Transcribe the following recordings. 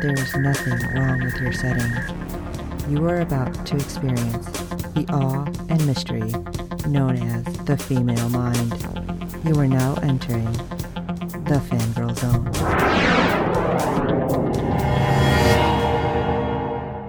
there is nothing wrong with your setting. You are about to experience the awe and mystery known as the female mind. You are now entering the fangirl zone.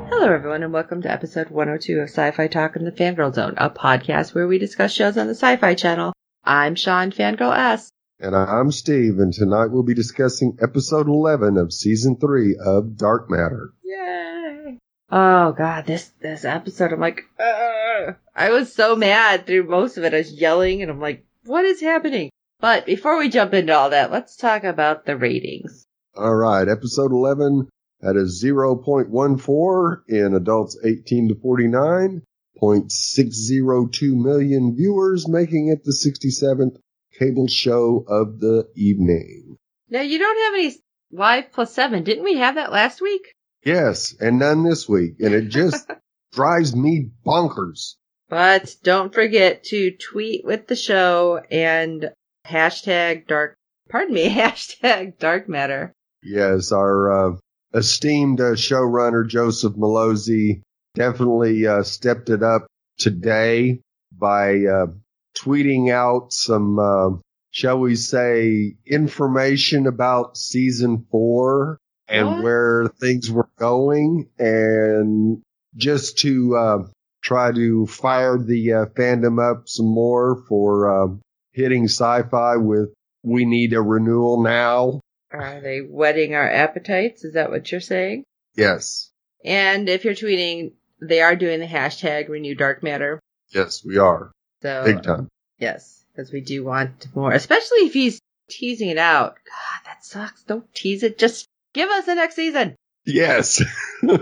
Hello, everyone, and welcome to episode 102 of Sci Fi Talk in the Fangirl Zone, a podcast where we discuss shows on the Sci Fi Channel. I'm Sean Fangirl S. And I'm Steve, and tonight we'll be discussing episode 11 of season 3 of Dark Matter. Yay! Oh god, this this episode, I'm like, Ugh. I was so mad through most of it. I was yelling, and I'm like, what is happening? But before we jump into all that, let's talk about the ratings. All right, episode 11 at a 0.14 in adults 18 to 49, 0.602 million viewers, making it the 67th cable show of the evening. Now you don't have any live plus seven. Didn't we have that last week? Yes, and none this week, and it just drives me bonkers. But don't forget to tweet with the show and hashtag dark, pardon me, hashtag dark matter. Yes, our uh, esteemed uh, showrunner Joseph Mallozzi definitely uh, stepped it up today by uh, tweeting out some, uh, shall we say, information about season four and What? where things were going, and just to uh, try to fire the uh, fandom up some more for uh, hitting sci-fi with "We need a renewal now." Are they whetting our appetites? Is that what you're saying? Yes, And if you're tweeting, they are doing the hashtag renew dark matter. yes, we are So big time. yes, because we do want more, especially if he's teasing it out. God, that sucks. Don't tease it. Just give us the next season. Yes. All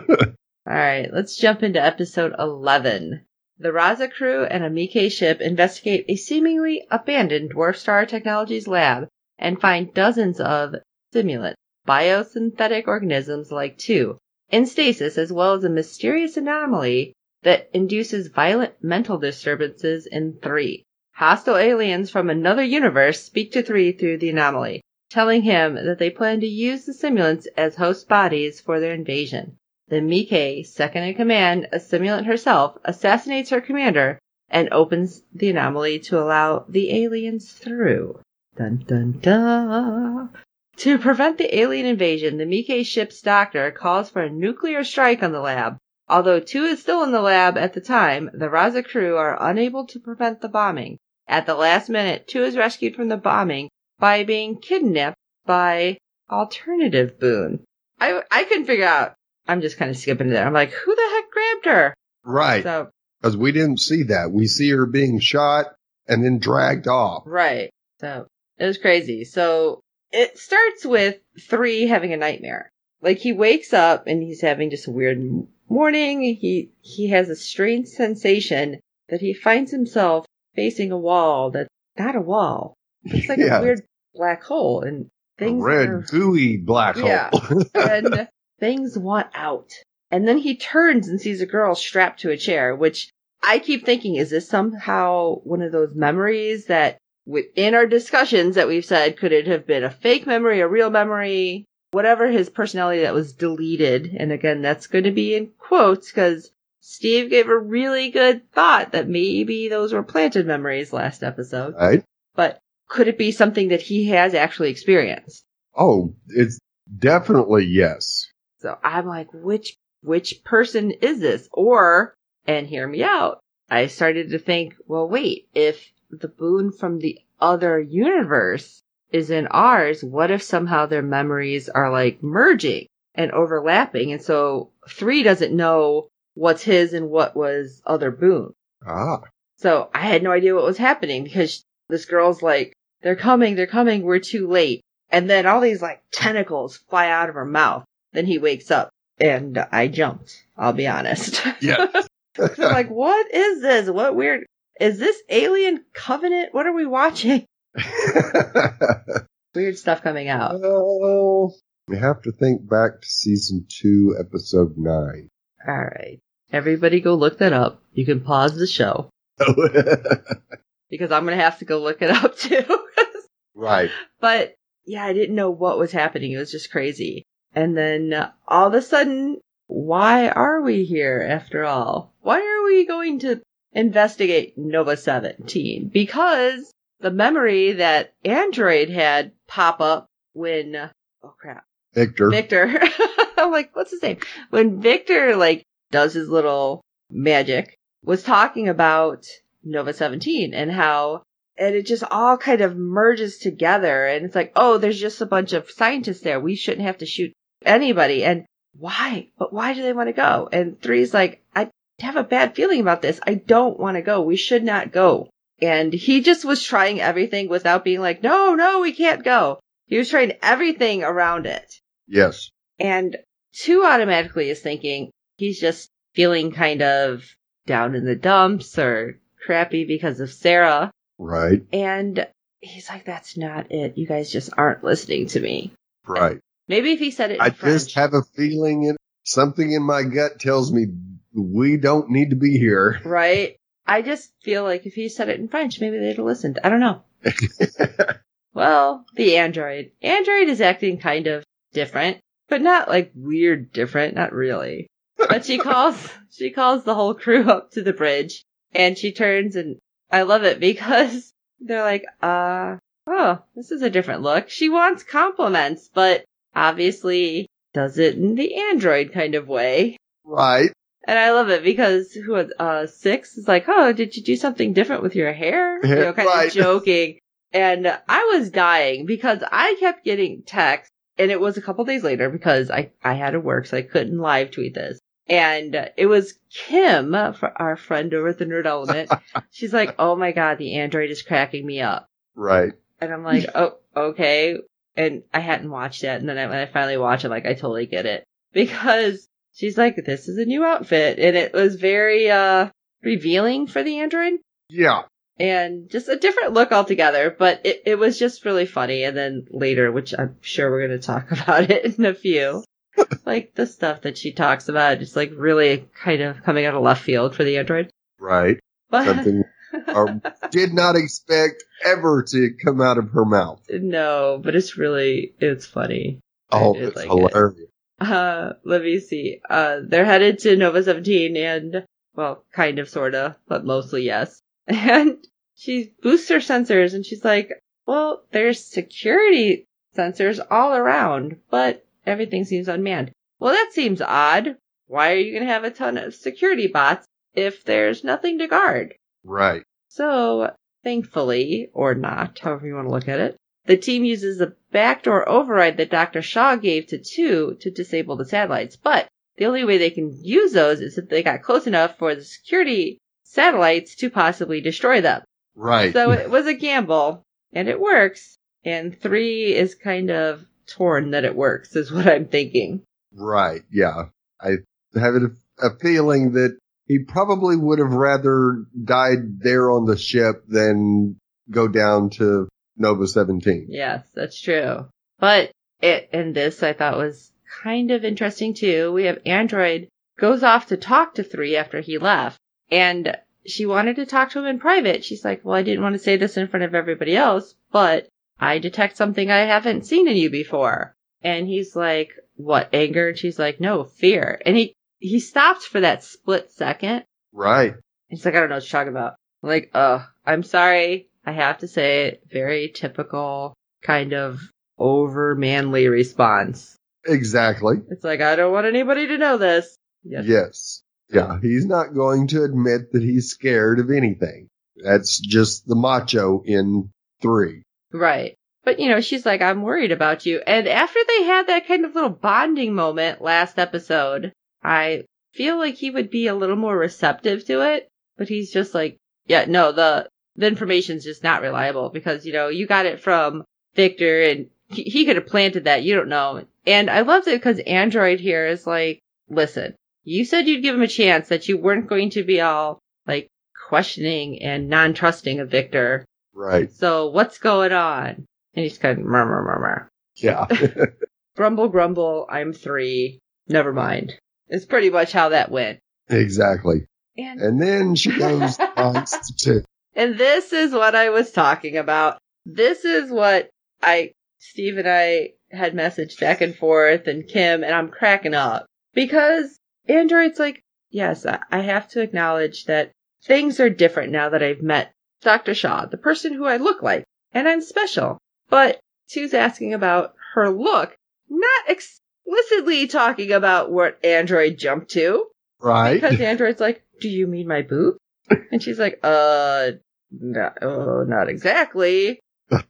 right, let's jump into episode 11. The Raza crew and a Mike ship investigate a seemingly abandoned Dwarf Star Technologies lab and find dozens of simulant biosynthetic organisms like two in stasis as well as a mysterious anomaly that induces violent mental disturbances in three. Hostile aliens from another universe speak to three through the anomaly, telling him that they plan to use the simulants as host bodies for their invasion. The Mike, second in command, a simulant herself, assassinates her commander and opens the anomaly to allow the aliens through. Dun dun dun. To prevent the alien invasion, the Mike ship's doctor calls for a nuclear strike on the lab. Although two is still in the lab at the time, the Raza crew are unable to prevent the bombing. At the last minute, two is rescued from the bombing by being kidnapped by Alternative Boone. I, I couldn't figure out. I'm just kind of skipping it there. I'm like, who the heck grabbed her? right. So, Because we didn't see that. We see her being shot and then dragged off. right. So, it was crazy. So, it starts with three having a nightmare. Like, he wakes up and he's having just a weird morning. He, he has a strange sensation that he finds himself facing a wall that's not a wall. It's like Yeah. a weird black hole and things. A red are gooey black Yeah. hole. and things want out. And then he turns and sees a girl strapped to a chair, which I keep thinking, is this somehow one of those memories that within our discussions that we've said, could it have been a fake memory, a real memory, whatever his personality that was deleted? And again, that's going to be in quotes because Steve gave a really good thought that maybe those were planted memories last episode. right? But could it be something that he has actually experienced? Oh, it's definitely yes. So I'm like, which which person is this? Or, and hear me out, I started to think, well, wait, if the Boone from the other universe is in ours, what if somehow their memories are like merging and overlapping? And so three doesn't know what's his and what was other Boone. Ah, So I had no idea what was happening because this girl's like, they're coming, they're coming, we're too late. And then all these like tentacles fly out of her mouth. Then he wakes up. and I jumped. I'll be honest. Yeah. I'm like, what is this? What weird? Is this Alien Covenant? What are we watching? Weird stuff coming out. oh, we have to think back to season two, episode nine. All right. Everybody go look that up. You can pause the show because I'm going to have to go look it up too. right. but yeah, I didn't know what was happening. It was just crazy. And then uh, all of a sudden, why are we here after all? Why are we going to investigate Nova 17? Because the memory that Android had pop up when, oh crap, Victor. Victor. I'm like, what's his name? When Victor like does his little magic, was talking about Nova 17 and how and it just all kind of merges together and it's like, oh, there's just a bunch of scientists there. We shouldn't have to shoot anybody. And why? But why do they want to go? And three's like, I have a bad feeling about this. I don't want to go. We should not go. And he just was trying everything without being like, no, no, we can't go. He was trying everything around it. Yes. And two automatically is thinking he's just feeling kind of down in the dumps or crappy because of Sarah. Right. And he's like, that's not it. You guys just aren't listening to me. Right. Maybe if he said it I French. just have a feeling it, something in my gut tells me we don't need to be here. right? I just feel like if he said it in French, maybe they'd have listened. I don't know. Well, the android. Android is acting kind of different, but not like weird different, not really. But she calls, she calls the whole crew up to the bridge and she turns and I love it because they're like, uh, oh, this is a different look. She wants compliments, but obviously does it in the android kind of way. right. And I love it because who was uh six is like, oh, did you do something different with your hair? You know, kind Right. of joking. And I was dying because I kept getting texts, and it was a couple days later because I I had to work, so I couldn't live tweet this. And it was Kim, for our friend over at the Nerd Element. She's like, oh my god, the android is cracking me up. Right. And I'm like, oh, okay. And I hadn't watched it. And then I, when I finally watched it, like, I totally get it. Because she's like, this is a new outfit. And it was very, uh, revealing for the android. Yeah. And just a different look altogether. But it, it was just really funny. And then later, which I'm sure we're going to talk about it in a few. like the stuff that she talks about, just like really kind of coming out of left field for the android. Right. But Something I did not expect ever to come out of her mouth. no, but it's really, it's funny. Oh, it's like it. Uh, let me see. Uh, they're headed to Nova 17 and, well, kind of, sorta, but mostly yes. And she boosts her sensors and she's like, well, there's security sensors all around, but everything seems unmanned. Well, that seems odd. Why are you gonna have a ton of security bots if there's nothing to guard? Right. So, thankfully, or not, however you want to look at it, the team uses the backdoor override that Dr. Shaw gave to 2 to disable the satellites. But the only way they can use those is if they got close enough for the security satellites to possibly destroy them. Right. So it was a gamble, and it works. And 3 is kind of torn that it works, is what I'm thinking. Right. Yeah. I have a feeling that he probably would have rather died there on the ship than go down to Nova 17. Yes, that's true. But it, and this I thought was kind of interesting too. We have Android goes off to talk to three after he left and she wanted to talk to him in private. She's like, well, I didn't want to say this in front of everybody else, but I detect something I haven't seen in you before. And he's like, what, anger? And she's like, no, fear. And he, he stops for that split second. Right. He's like, I don't know what you're talking about. I'm like, oh, I'm sorry. I have to say. Very typical kind of over manly response. Exactly. It's like, I don't want anybody to know this. Yes. Yes. Yeah. He's not going to admit that he's scared of anything. That's just the macho in three. Right. But you know, she's like, I'm worried about you. And after they had that kind of little bonding moment last episode, I feel like he would be a little more receptive to it. But he's just like, yeah, no, the, the information's just not reliable because, you know, you got it from Victor and he, he could have planted that. You don't know. And I loved it because Android here is like, listen, you said you'd give him a chance, that you weren't going to be all like questioning and non trusting of Victor. Right. So what's going on? And he's kind of murmur, murmur. Yeah. Grumble, grumble, I'm three. Never mind. It's pretty much how that went. exactly. And, And then she goes on to and this is what I was talking about. This is what I, Steve and I had messaged back and forth and Kim, and I'm cracking up. Because Android's like, yes, I have to acknowledge that things are different now that I've met Dr. Shaw, the person who I look like, and I'm special. But Two's asking about her look, not explicitly talking about what Android jumped to. right. Because Android's like, do you mean my boob? And she's like, uh, no, oh, not exactly. But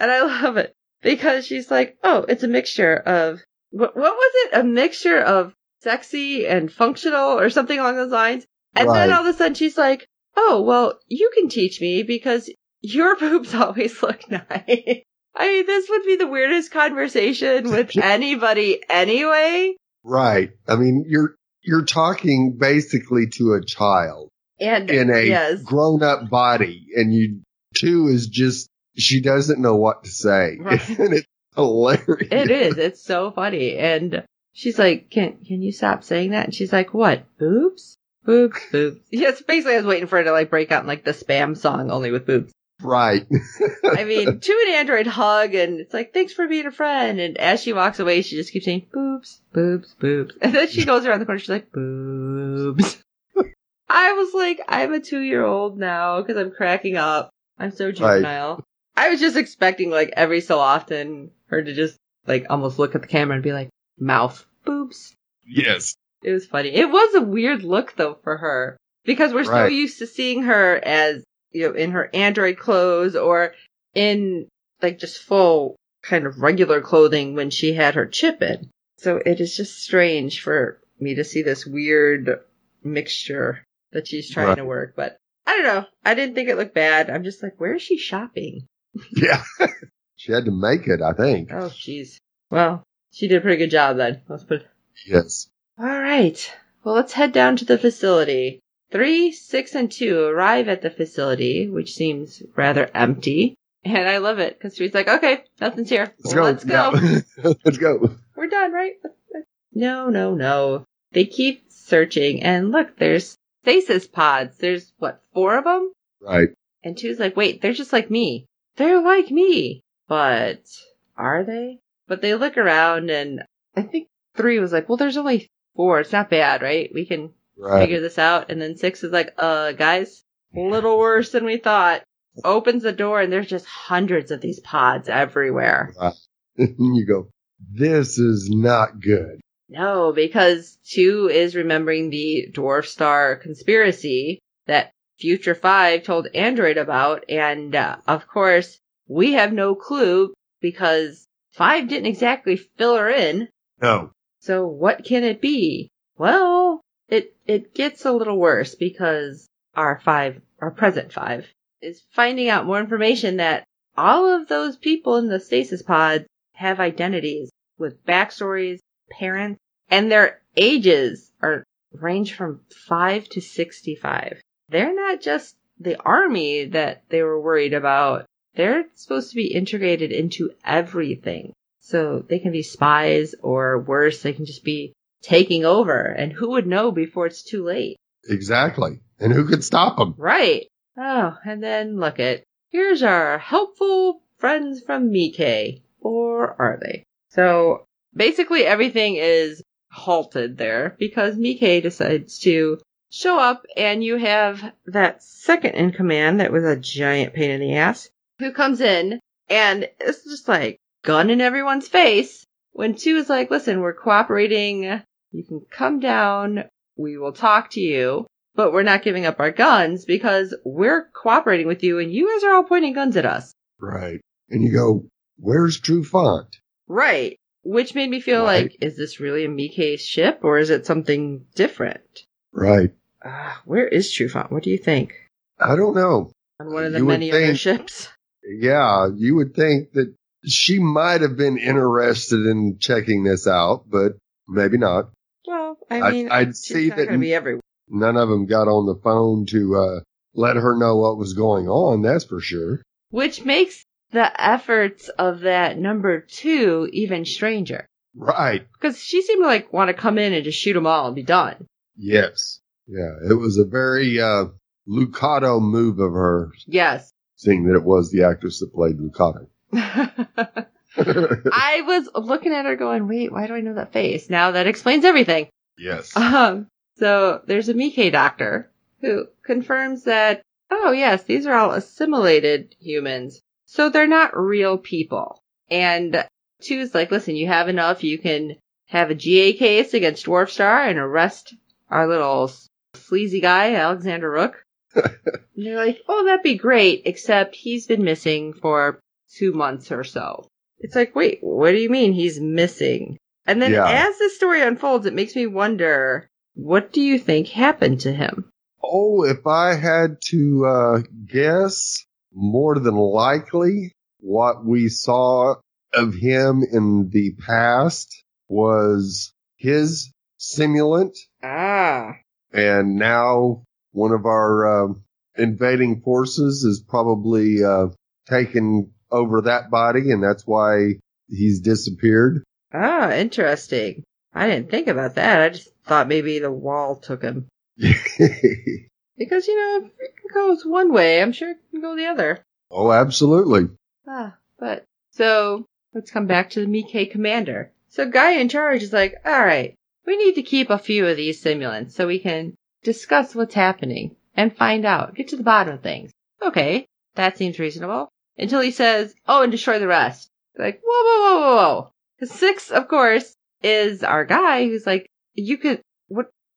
And I love it because she's like, oh, it's a mixture of, what, what was it? A mixture of sexy and functional or something along those lines. And then all of a sudden she's like, oh, well, you can teach me because your boobs always look nice. I mean, this would be the weirdest conversation with anybody anyway. right. I mean, you're you're talking basically to a child And in a yes, grown up body, and you two is just she doesn't know what to say, Right. and it's hilarious. It is. It's so funny. And she's like, "Can can you stop saying that?" And she's like, "What? Boobs? Boobs? Boobs?" Yes. Basically, I was waiting for her to like break out in like the spam song, only with boobs. Right. I mean, to an android hug, and it's like, "Thanks for being a friend." And as she walks away, she just keeps saying, "Boobs, boobs, boobs," and then she goes around the corner. She's like, "Boobs." I was like, I'm a two year old now because I'm cracking up. I'm so juvenile. I was just expecting like every so often her to just like almost look at the camera and be like, mouth, boobs. yes. It was funny. It was a weird look though for her because we're so used to seeing her as, you know, in her android clothes or in like just full kind of regular clothing when she had her chip in. So it is just strange for me to see this weird mixture that she's trying Right. to work, but I don't know. I didn't think it looked bad. I'm just like, where is she shopping? Yeah. she had to make it, I think. Oh, jeez. Well, she did a pretty good job then. Let's put. Yes. All right. Well, let's head down to the facility. Three, six, and two arrive at the facility, which seems rather empty. And I love it because she's like, "Okay, nothing's here. Let's Well, go. Let's go. Let's go. We're done, right?" No, no, no. They keep searching, and look, there's stasis pods. There's what four of them? Right. And two's like, wait, they're just like me. They're like me. But are they? But they look around and I think three was like, well, there's only four. It's not bad, right? We can Right. figure this out. And then six is like, uh, guys, a little worse than we thought. Opens the door and there's just hundreds of these pods everywhere. you go, this is not good. No, because two is remembering the Dwarf Star conspiracy that Future 5 told Android about. And, uh, of course, we have no clue because 5 didn't exactly fill her in. No. So what can it be? Well, it, it gets a little worse because our 5, our present 5, is finding out more information that all of those people in the stasis pods have identities with backstories, parents, and their ages are range from 5 to 65. They're not just the army that they were worried about. They're supposed to be integrated into everything. So they can be spies or worse, they can just be taking over. And who would know before it's too late? Exactly. And who could stop them? Right. Oh, and then look at, here's our helpful friends from Mike. Or are they? So basically everything is halted there because Mike decides to show up and you have that second in command that was a giant pain in the ass who comes in and it's just like gun in everyone's face when two is like, listen, we're cooperating. You can come down. We will talk to you, but we're not giving up our guns because we're cooperating with you and you guys are all pointing guns at us. Right. And you go, where's Truffault? Right. Which made me feel Right. like, is this really a Mike ship or is it something different? Right. Uh, where is Truffault? What do you think? I don't know. On one of the You would many other ships? Yeah, you would think that she might have been interested in checking this out, but maybe not. Well, I mean, I'd she's see not that going to be everywhere. None of them got on the phone to uh, let her know what was going on. That's for sure. Which makes the efforts of that number two even stranger. Right. Because she seemed to like want to come in and just shoot them all and be done. Yes. Yeah. It was a very uh, Lucado move of her, Yes. seeing that it was the actress that played Lucado. I was looking at her going, wait, why do I know that face? Now that explains everything. yes. Um, so there's a Mike doctor who confirms that, oh yes, these are all assimilated humans. So they're not real people. And two's like, listen, you have enough. You can have a GA case against Dwarf Star and arrest our little sleazy guy, Alexander Rook. and they're like, oh, that'd be great, except he's been missing for two months or so. It's like, wait, what do you mean he's missing? And then Yeah. as the story unfolds, it makes me wonder, what do you think happened to him? Oh, if I had to uh, guess, more than likely, what we saw of him in the past was his simulant, Ah. and now one of our um invading forces is probably uh, taken over that body, and that's why he's disappeared. Ah, interesting. I didn't think about that. I just thought maybe the wall took him. Because, you know, if it goes one way, I'm sure it can go the other. oh, absolutely. Ah, but so let's come back to the Mike commander. So guy in charge is like, all right, we need to keep a few of these simulants so we can discuss what's happening and find out, get to the bottom of things. Okay, that seems reasonable. Until he says, oh, and destroy the rest. Like, whoa, whoa, whoa, whoa, whoa. six, of course, is our guy who's like, you could,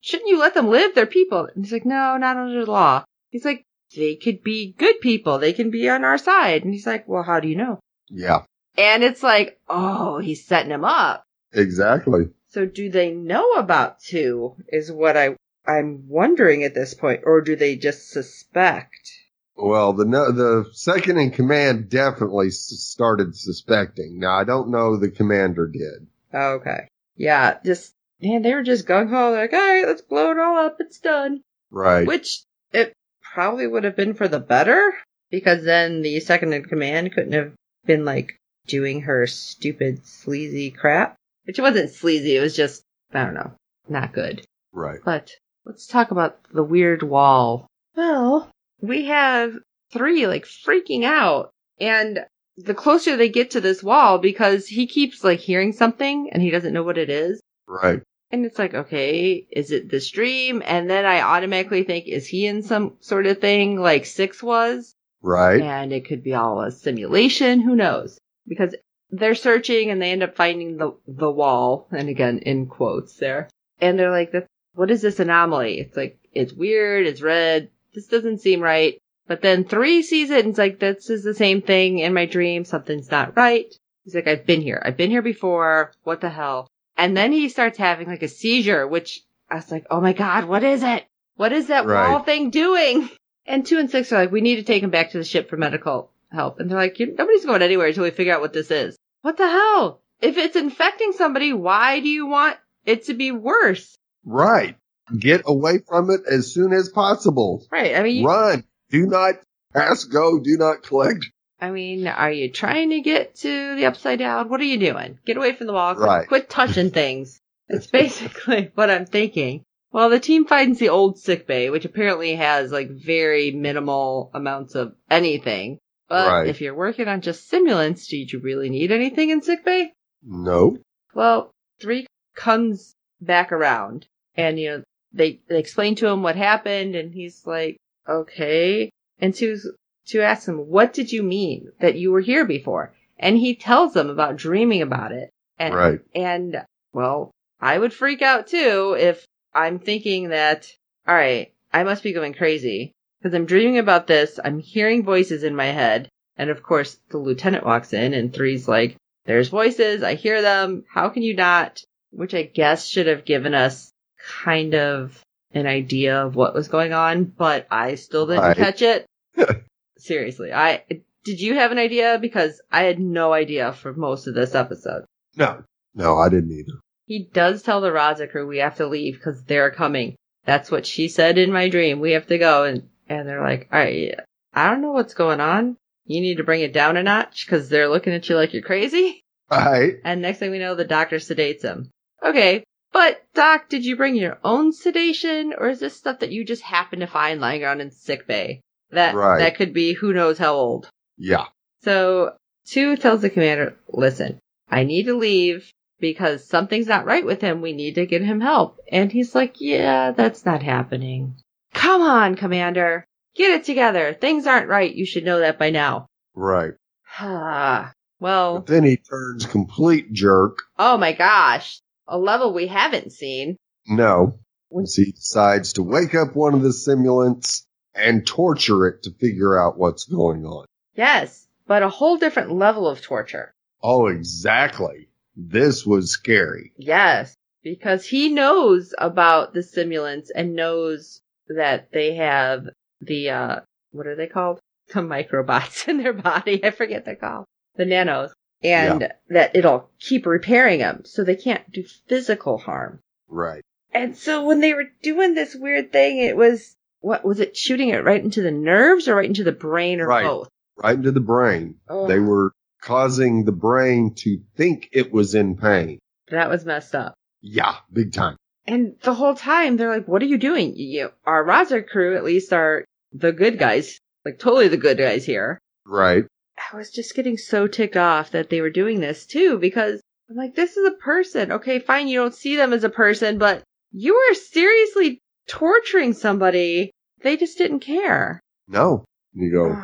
shouldn't you let them live? They're people. And he's like, no, not under the law. He's like, they could be good people. They can be on our side. And he's like, well, how do you know? Yeah, And it's like, oh, he's setting him up. exactly. So do they know about two is what I, I'm wondering at this point, or do they just suspect? Well, the the second in command definitely started suspecting. Now I don't know the commander did. Okay. Yeah, just, man, they were just gung ho. Like, all right, let's blow it all up. It's done. Right. Which it probably would have been for the better because then the second in command couldn't have been like doing her stupid sleazy crap. Which wasn't sleazy. It was just, I don't know, not good. Right. But let's talk about the weird wall. Well, we have three like freaking out and the closer they get to this wall because he keeps like hearing something and he doesn't know what it is. Right. And it's like, okay, is it this dream? And then I automatically think, is he in some sort of thing like Six was? Right. And it could be all a simulation. Who knows? Because they're searching and they end up finding the, the wall. And again, in quotes there. And they're like, "That's- what is this anomaly? It's like, it's weird. It's red. This doesn't seem right. But then three sees it and it's like, this is the same thing in my dream. Something's not right. He's like, I've been here. I've been here before. What the hell? And then he starts having like a seizure, which I was like, oh my God, what is it? What is that Right. wall thing doing? And two and six are like, we need to take him back to the ship for medical help. And they're like, nobody's going anywhere until we figure out what this is. What the hell? If it's infecting somebody, why do you want it to be worse? Right. Get away from it as soon as possible. Right. I mean, you- Run. Do not pass go. Do not collect. I mean, are you trying to get to the upside down? What are you doing? Get away from the wall. Quit, Right. quit touching things. That's basically what I'm thinking. Well, the team finds the old sick bay, which apparently has like very minimal amounts of anything. But Right. if you're working on just simulants, did you really need anything in sick bay? No. Well, three comes back around and, you know, they, they explain to him what happened and he's like, okay. And two, two ask him, what did you mean that you were here before? And he tells them about dreaming about it. And, Right. and, well, I would freak out too if I'm thinking that, alright, I must be going crazy because I'm dreaming about this. I'm hearing voices in my head. And of course, the lieutenant walks in and three's like, there's voices. I hear them. How can you not? Which I guess should have given us kind of an idea of what was going on, but I still didn't Right. catch it. Seriously, I did you have an idea? Because I had no idea for most of this episode. No. No, I didn't either. he does tell the Raza crew we have to leave because they're coming. That's what she said in my dream. We have to go. And, and they're like, all right, I don't know what's going on. You need to bring it down a notch because they're looking at you like you're crazy. All right. And next thing we know, the doctor sedates him. Okay. But doc, did you bring your own sedation or is this stuff that you just happen to find lying around in sick bay? That, Right. that could be who knows how old. Yeah. So two tells the commander, listen, I need to leave because something's not right with him. We need to get him help. And he's like, yeah, that's not happening. Come on, commander. Get it together. Things aren't right. You should know that by now. Right. Ah, well, But then he turns complete jerk. oh my gosh. A level we haven't seen. No. Once he decides to wake up one of the simulants and torture it to figure out what's going on. Yes, but a whole different level of torture. Oh, exactly. This was scary. Yes, because he knows about the simulants and knows that they have the uh what are they called? The microbots in their body. I forget they're called. The nanos. And that it'll keep repairing them so they can't do physical harm. Right. And so when they were doing this weird thing, it was what was it shooting it right into the nerves or right into the brain or Right. both? Right into the brain. Oh, They were causing the brain to think it was in pain. that was messed up. Yeah, big time. And the whole time they're like, "What are you doing? You, our Raza crew, at least, are the good guys, like totally the good guys here." Right. I was just getting so ticked off that they were doing this too because I'm like, "This is a person. Okay, fine, you don't see them as a person, but you are seriously torturing somebody. They just didn't care." No. You go,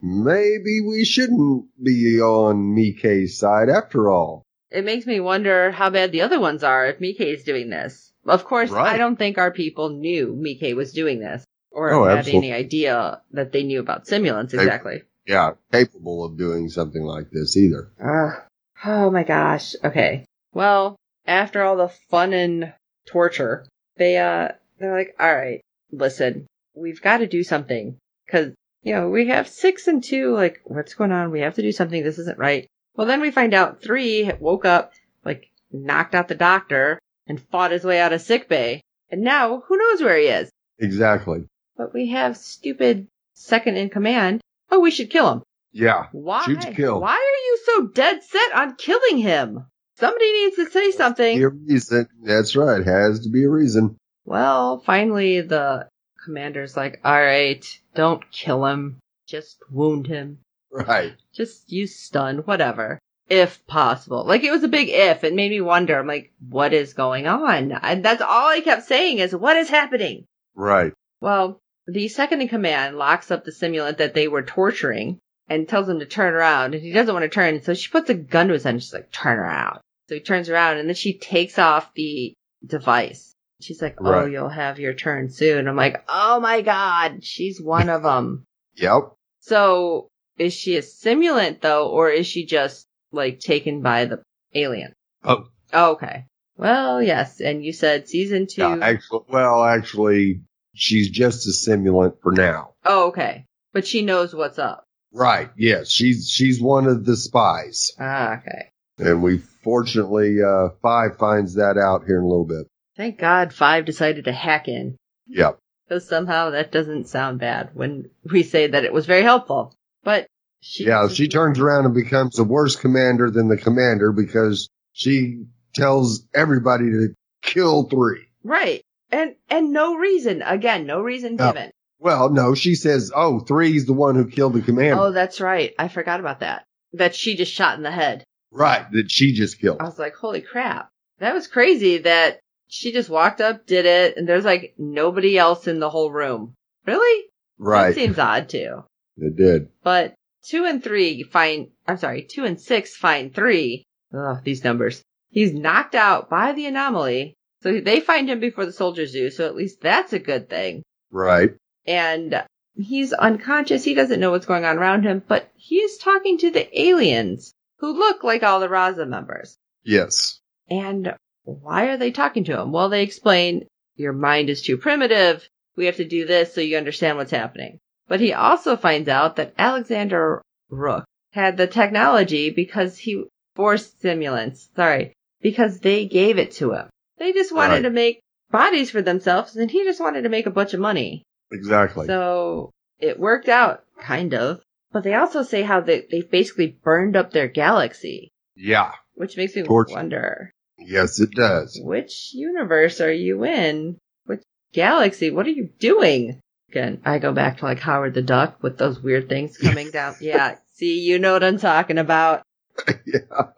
maybe we shouldn't be on Mike's side after all. It makes me wonder how bad the other ones are if Mike is doing this. Of course, Right. I don't think our people knew Mike was doing this or Oh, had absolutely. any idea that they knew about simulants They- exactly. Yeah, capable of doing something like this either. Ugh. Oh my gosh. Okay. Well, after all the fun and torture, they uh they're like, "All right, listen, we've got to do something cuz you know, we have 6 and 2 like what's going on? We have to do something. This isn't right." Well, then we find out 3 woke up like knocked out the doctor and fought his way out of sick bay. And now who knows where he is? Exactly. But we have stupid second in command. Oh, we should kill him. Yeah. Why? Shoot to kill. Why are you so dead set on killing him? Somebody needs to say something. Be a reason. That's right. Has to be a reason. Well, finally the commander's like, alright, don't kill him. Just wound him. Right. Just use stun, whatever. If possible. Like it was a big if. It made me wonder. I'm like, what is going on? And that's all I kept saying is, what is happening? Right. Well, the second in command locks up the simulant that they were torturing and tells him to turn around, and he doesn't want to turn, so she puts a gun to his head and she's like, turn around. So he turns around and then she takes off the device. She's like, oh, Right. you'll have your turn soon. I'm like, oh my god, she's one of them. Yep. So is she a simulant though, or is she just like taken by the alien? Oh. Okay. Well, yes, and you said season two. Yeah, actually, well, actually, she's just a simulant for now. oh, okay. But she knows what's up. Right. Yes. She's, she's one of the spies. Ah, okay. And we fortunately, uh, Five finds that out here in a little bit. Thank God Five decided to hack in. Yep. Because somehow that doesn't sound bad when we say that it was very helpful. But she. Yeah. She turns around and becomes a worse commander than the commander because she tells everybody to kill three. Right. And, and no reason. Again, no reason No. given. Well, no, she says, oh, three's the one who killed the commander. Oh, that's right. I forgot about that. That she just shot in the head. right. That she just killed. I was like, holy crap. That was crazy that she just walked up, did it, and there's like nobody else in the whole room. Really? right. That seems odd too. It did. But two and three find, I'm sorry, two and six find three. Ugh, these numbers. He's knocked out by the anomaly. So they find him before the soldiers do. So at least that's a good thing. Right. And he's unconscious. He doesn't know what's going on around him, but he's talking to the aliens who look like all the Raza members. Yes. And why are they talking to him? Well, they explain your mind is too primitive. We have to do this so you understand what's happening. But he also finds out that Alexander Rook had the technology because he forced simulants, sorry, because they gave it to him. They just wanted Right. to make bodies for themselves and he just wanted to make a bunch of money. Exactly. So it worked out, kind of. But they also say how they, they basically burned up their galaxy, yeah. which makes me Torch. wonder, Yes, it does. which universe are you in? Which galaxy? What are you doing? Again, I go back to like Howard the Duck with those weird things coming down. Yeah, see, you know what I'm talking about. yeah.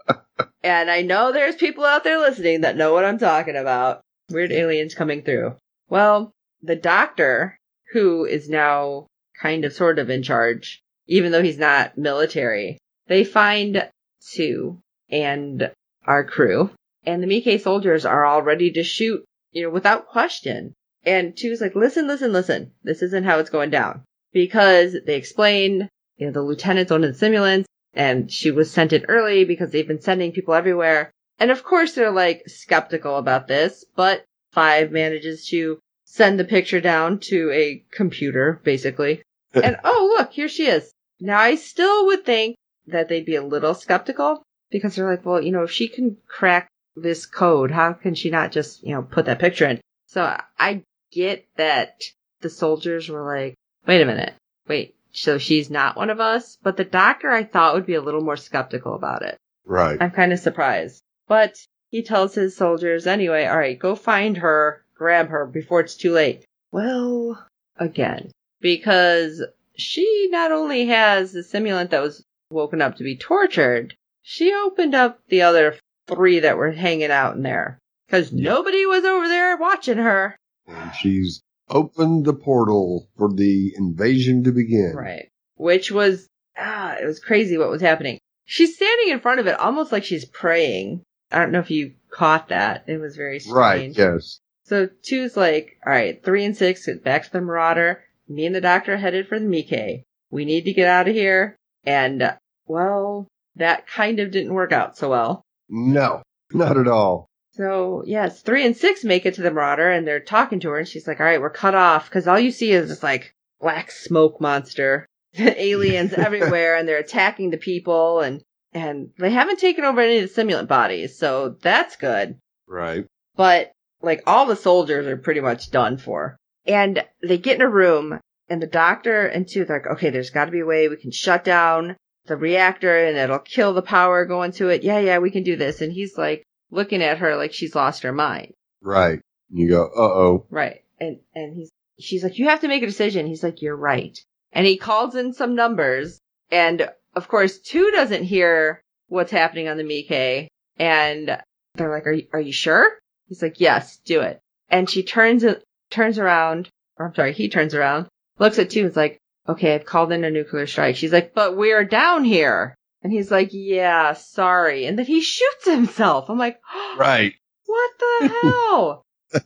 And I know there's people out there listening that know what I'm talking about. Weird aliens coming through. Well, the doctor, who is now kind of sort of in charge, even though he's not military, they find two and our crew. And the Mike soldiers are all ready to shoot, you know, without question. And Two's like, listen, listen, listen. This isn't how it's going down. Because they explained, you know, the lieutenant's of the simulants and she was sent in early because they've been sending people everywhere. And of course they're like skeptical about this, but Five manages to send the picture down to a computer, basically. and oh look, here she is. Now I still would think that they'd be a little skeptical because they're like, well, you know, if she can crack this code, how can she not just, you know, put that picture in? So I get that the soldiers were like, wait a minute, wait, so she's not one of us? But the doctor I thought would be a little more skeptical about it. Right. I'm kind of surprised. But he tells his soldiers anyway, all right, go find her, grab her before it's too late. Well, again, because she not only has the simulant that was woken up to be tortured, she opened up the other three that were hanging out in there. Cause Yeah. nobody was over there watching her. And she's opened the portal for the invasion to begin. Right. Which was, ah, it was crazy what was happening. She's standing in front of it almost like she's praying. I don't know if you caught that. It was very strange. Right. Yes. So two's like, all right, three and six get back to the Marauder. Me and the doctor are headed for the Mike. We need to get out of here. And, uh, well, that kind of didn't work out so well. No, not at all. So, yes, three and six make it to the Marauder and they're talking to her and she's like, all right, we're cut off because all you see is this like black smoke monster, aliens everywhere and they're attacking the people and, and they haven't taken over any of the simulant bodies. So that's good. Right. but like all the soldiers are pretty much done for. And they get in a room and the doctor and two, they're like, okay, there's gotta be a way we can shut down the reactor and it'll kill the power going to it. Yeah, yeah, we can do this. And he's like looking at her like she's lost her mind. Right. You go, uh oh. Right. And, and he's, she's like, you have to make a decision. He's like, you're right. And he calls in some numbers. And of course, two doesn't hear what's happening on the Mike. And they're like, are you, are you sure? He's like, yes, do it. And she turns, it turns around, or I'm sorry, he turns around, looks at two and is like, okay, I've called in a nuclear strike. She's like, but we're down here. And he's like, yeah, sorry. And then he shoots himself. I'm like, Right. what the hell? that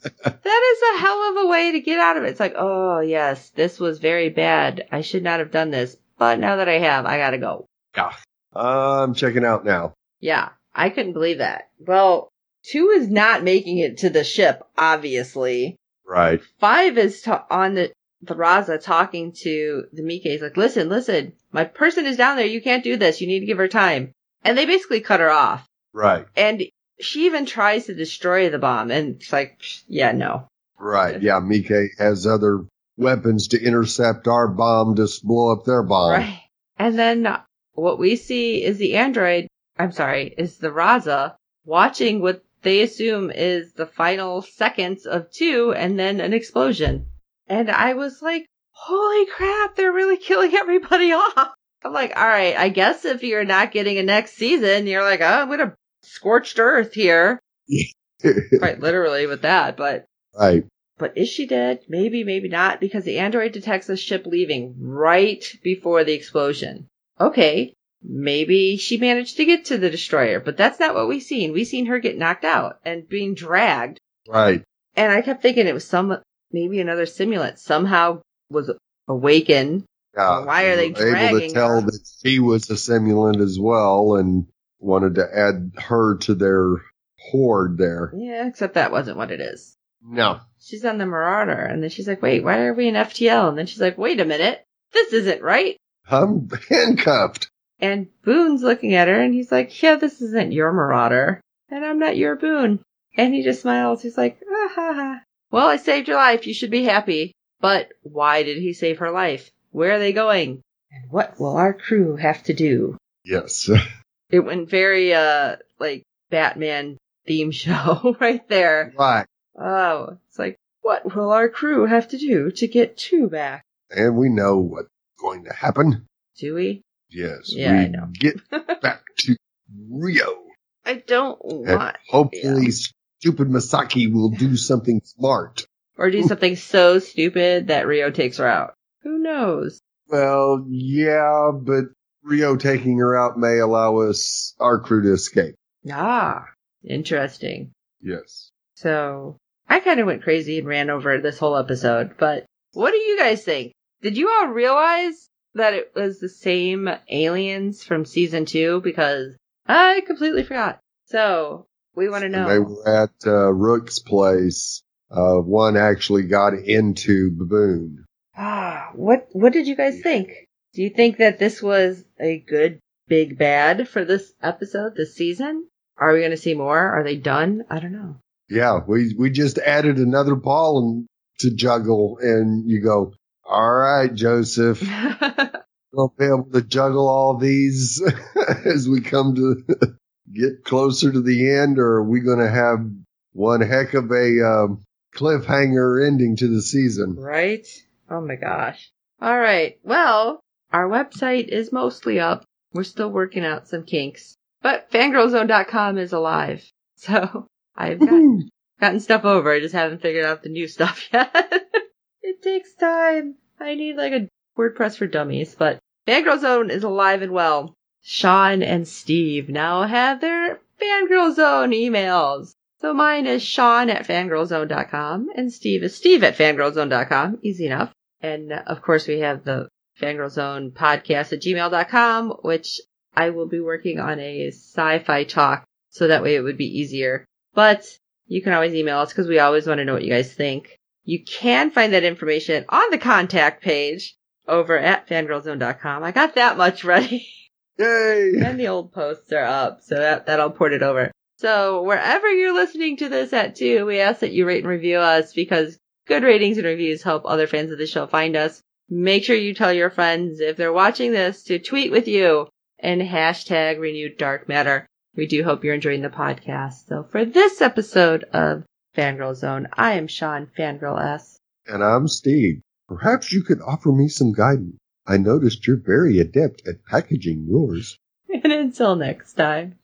is a hell of a way to get out of it. It's like, oh yes, this was very bad. I should not have done this. But now that I have, I gotta go. Yeah. I'm checking out now. Yeah, I couldn't believe that. Well, two is not making it to the ship, obviously. Right. Five is on the, the Raza talking to the Mike. He's like, listen, listen, my person is down there. You can't do this. You need to give her time. And they basically cut her off. Right. And she even tries to destroy the bomb. And it's like, yeah, no. Right. Yeah. Mike has other weapons to intercept our bomb to s- blow up their bomb. Right. And then what we see is the android, I'm sorry, is the Raza watching what they assume is the final seconds of two and then an explosion. And I was like, holy crap, they're really killing everybody off. I'm like, all right, I guess if you're not getting a next season, you're like, oh, I'm going to scorched earth here. Quite literally with that, but right. but is she dead? Maybe, maybe not, because the android detects a ship leaving right before the explosion. Okay, maybe she managed to get to the destroyer, but that's not what we seen. We seen her get knocked out and being dragged. Right. And I kept thinking it was some, maybe another simulant somehow was awakened. Yeah. Why are they Able to tell her? that she was a simulant as well and wanted to add her to their horde there. Yeah, except that wasn't what it is. No. She's on the Marauder, and then she's like, wait, why are we in FTL? And then she's like, wait a minute, this isn't right. I'm handcuffed. And Boone's looking at her and he's like, yeah, this isn't your Marauder. and I'm not your Boone. And he just smiles. He's like, ah, ha, ha. Well, I saved your life. You should be happy. But why did he save her life? Where are they going? And what will our crew have to do? Yes. It went very, uh, like Batman theme show right there. right. Oh, it's like, what will our crew have to do to get Two back? And we know what's going to happen. Do we? Yes. Yeah, we I know. get back to Ryo. I don't And want. hopefully stupid Misaki will do something smart. Or do something so stupid that Ryo takes her out. Who knows? Well, yeah, but Ryo taking her out may allow us, our crew to escape. Ah, interesting. Yes. So, I kind of went crazy and ran over this whole episode, but what do you guys think? Did you all realize that it was the same aliens from season two? Because I completely forgot. So, we want to And they were at uh, Rook's place. Uh, one actually got into Baboon. Ah, what, what did you guys think? Do you think that this was a good big bad for this episode, this season? Are we going to see more? Are they done? I don't know. Yeah, we we just added another ball and, to juggle, and you go, all right, Joseph, we'll be able to juggle all these as we come to get closer to the end, or are we going to have one heck of a um, cliffhanger ending to the season? Right? Oh my gosh. All right. Well, our website is mostly up. We're still working out some kinks, but fangirlzone.com is alive. So I've got, gotten stuff over. I just haven't figured out the new stuff yet. it takes time. I need like a WordPress for dummies, but Fangirl Zone is alive and well. Sean and Steve now have their Fangirl Zone emails. So mine is Sean at fangirlzone.com and Steve is Steve at fangirlzone.com. Easy enough. And uh, of course we have the Fangirl Zone podcast at gmail.com, which I will be working on a sci-fi talk so that way it would be easier. But you can always email us because we always want to know what you guys think. You can find that information on the contact page over at fangirlzone.com. I got that much ready. Yay! and the old posts are up, so that, that'll port it over. So wherever you're listening to this at too, we ask that you rate and review us because good ratings and reviews help other fans of the show find us. Make sure you tell your friends if they're watching this to tweet with you and hashtag renewed dark matter. We do hope you're enjoying the podcast. So for this episode of Fangirl Zone, I am Sean Fangirl S. And I'm Steve. Perhaps you could offer me some guidance. I noticed you're very adept at packaging yours. And until next time.